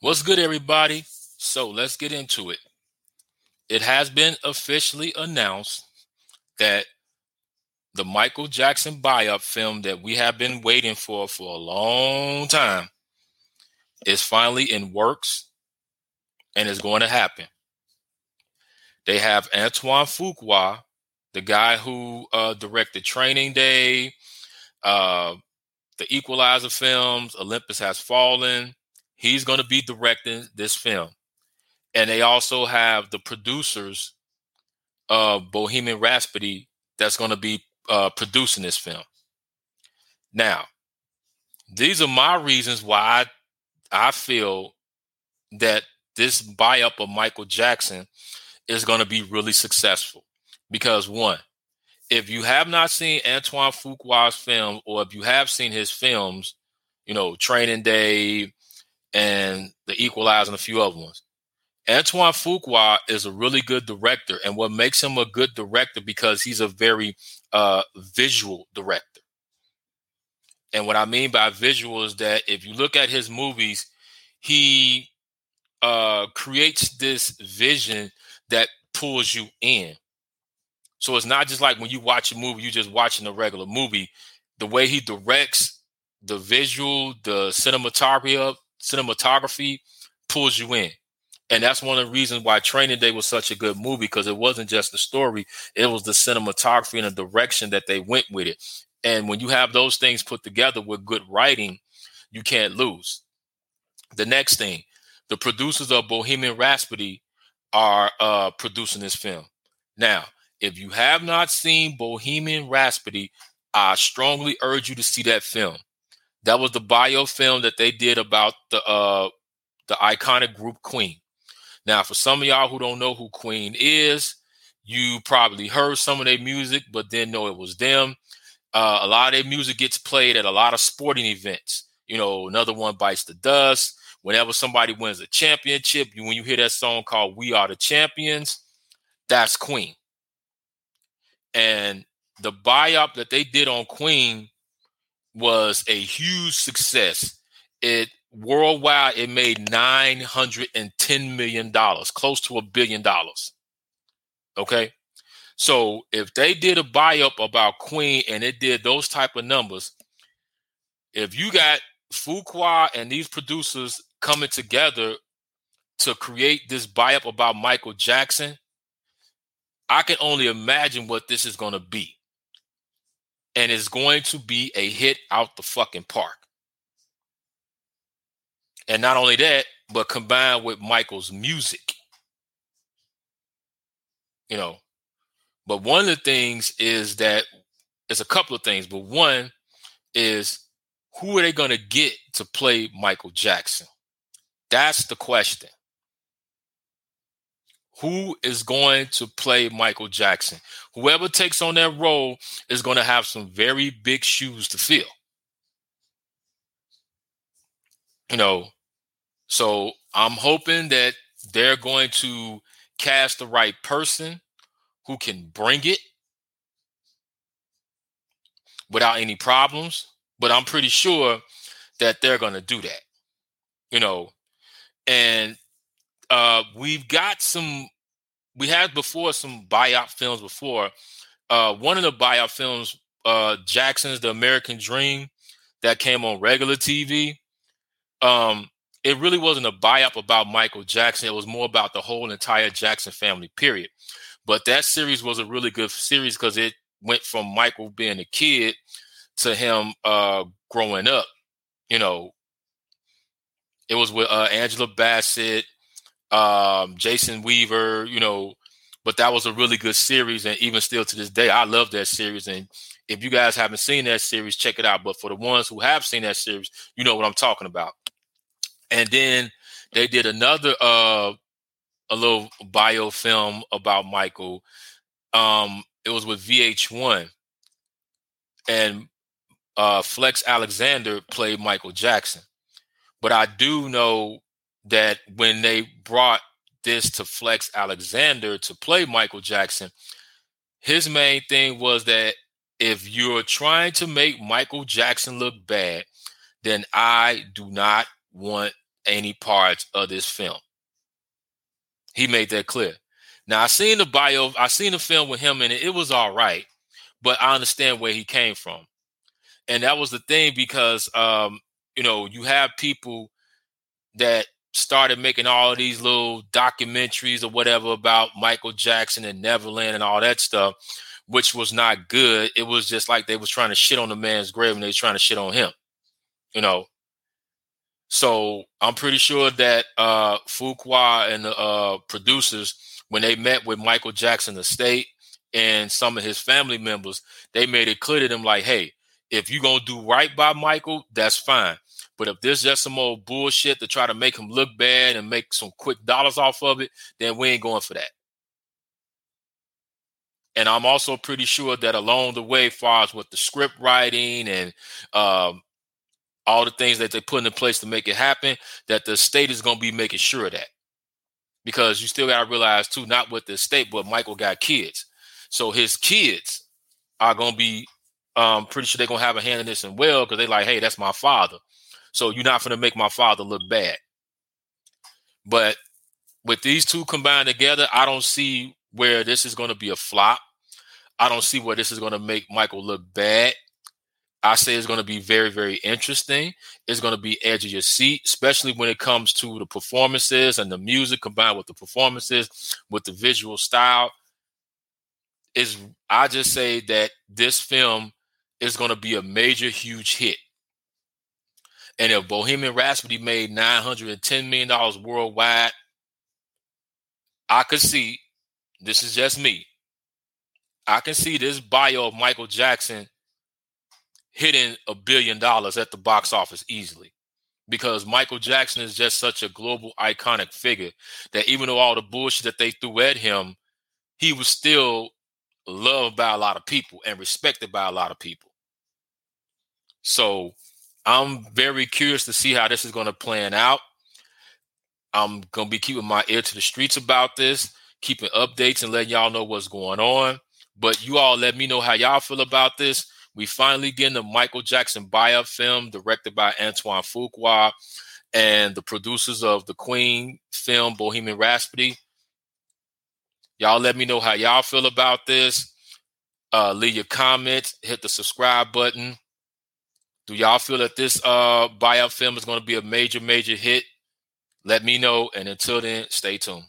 What's good, everybody? So let's get into it. It has been officially announced that the Michael Jackson biopic film that we have been waiting for for a long time is finally in works and is going to happen. They have Antoine Fuqua, the guy who uh, directed Training Day, uh, the Equalizer films, Olympus Has Fallen. He's going to be directing this film. And they also have the producers of Bohemian Rhapsody that's going to be uh, producing this film. Now, these are my reasons why I, I feel that this biopic of Michael Jackson is going to be really successful. Because one, if you have not seen Antoine Fuqua's film, or if you have seen his films, you know, Training Day and The Equalizer and a few other ones, Antoine Fuqua is a really good director. And what makes him a good director because he's a very uh, visual director. And what I mean by visual is that if you look at his movies, he uh, creates this vision that pulls you in. So it's not just like when you watch a movie, you're just watching a regular movie. The way he directs the visual, the cinematography of cinematography pulls you in. And that's one of the reasons why Training Day was such a good movie because it wasn't just the story, it was the cinematography and the direction that they went with it. And when you have those things put together with good writing, you can't lose. The next thing, the producers of Bohemian Rhapsody are uh, producing this film. Now, if you have not seen Bohemian Rhapsody, I strongly urge you to see that film. That was the biofilm that they did about the uh, the iconic group Queen. Now, for some of y'all who don't know who Queen is, you probably heard some of their music, but didn't know it was them. Uh, a lot of their music gets played at a lot of sporting events. You know, another one bites the dust. Whenever somebody wins a championship, you, when you hear that song called "We Are the Champions," that's Queen. And the biopic that they did on Queen was a huge success. It worldwide it made 910 million dollars close to a billion dollars. Okay? So if they did a biopic about queen and it did those type of numbers if you got fuqua and these producers coming together to create this biopic about michael jackson i can only imagine what this is going to be and it's going to be a hit out the fucking park and not only that, but combined with Michael's music. You know, but one of the things is that it's a couple of things, but one is who are they going to get to play Michael Jackson? That's the question. Who is going to play Michael Jackson? Whoever takes on that role is going to have some very big shoes to fill. You know, so I'm hoping that they're going to cast the right person who can bring it without any problems. But I'm pretty sure that they're going to do that, you know. And uh, we've got some, we had before some biopic films before. Uh, one of the biopic films, uh, Jackson's The American Dream, that came on regular TV. Um, it really wasn't a biopic about Michael Jackson. It was more about the whole entire Jackson family, period. But that series was a really good series because it went from Michael being a kid to him uh, growing up. You know, it was with uh, Angela Bassett, um, Jason Weaver, you know, but that was a really good series. And even still to this day, I love that series. And if you guys haven't seen that series, check it out. But for the ones who have seen that series, you know what I'm talking about. And then they did another uh a little bio film about Michael. Um it was with VH1 and uh Flex Alexander played Michael Jackson. But I do know that when they brought this to Flex Alexander to play Michael Jackson, his main thing was that if you're trying to make Michael Jackson look bad, then I do not want any parts of this film. He made that clear. Now I seen the bio, I seen the film with him and it. It was all right, but I understand where he came from. And that was the thing because um, you know, you have people that started making all these little documentaries or whatever about Michael Jackson and Neverland and all that stuff, which was not good. It was just like they was trying to shit on the man's grave and they was trying to shit on him. You know, so I'm pretty sure that uh, Fuqua and the uh, producers, when they met with Michael Jackson estate and some of his family members, they made it clear to them like, hey, if you're gonna do right by Michael, that's fine. But if there's just some old bullshit to try to make him look bad and make some quick dollars off of it, then we ain't going for that. And I'm also pretty sure that along the way, far as with the script writing and um, all the things that they put in place to make it happen, that the state is going to be making sure of that. Because you still got to realize, too, not with the state, but Michael got kids. So his kids are going to be um, pretty sure they're going to have a hand in this and well because they like, hey, that's my father. So you're not going to make my father look bad. But with these two combined together, I don't see where this is going to be a flop. I don't see where this is going to make Michael look bad. I say it's going to be very, very interesting. It's going to be edge of your seat, especially when it comes to the performances and the music combined with the performances, with the visual style. Is I just say that this film is going to be a major, huge hit. And if Bohemian Rhapsody made $910 million worldwide, I could see this is just me. I can see this bio of Michael Jackson hitting a billion dollars at the box office easily because Michael Jackson is just such a global iconic figure that even though all the bullshit that they threw at him, he was still loved by a lot of people and respected by a lot of people. So I'm very curious to see how this is going to plan out. I'm going to be keeping my ear to the streets about this, keeping updates and letting y'all know what's going on. But you all let me know how y'all feel about this. We finally getting the Michael Jackson biopic film directed by Antoine Fuqua and the producers of the Queen film Bohemian Rhapsody. Y'all let me know how y'all feel about this. Uh, leave your comments, hit the subscribe button. Do y'all feel that this uh biopic film is going to be a major, major hit? Let me know. And until then, stay tuned.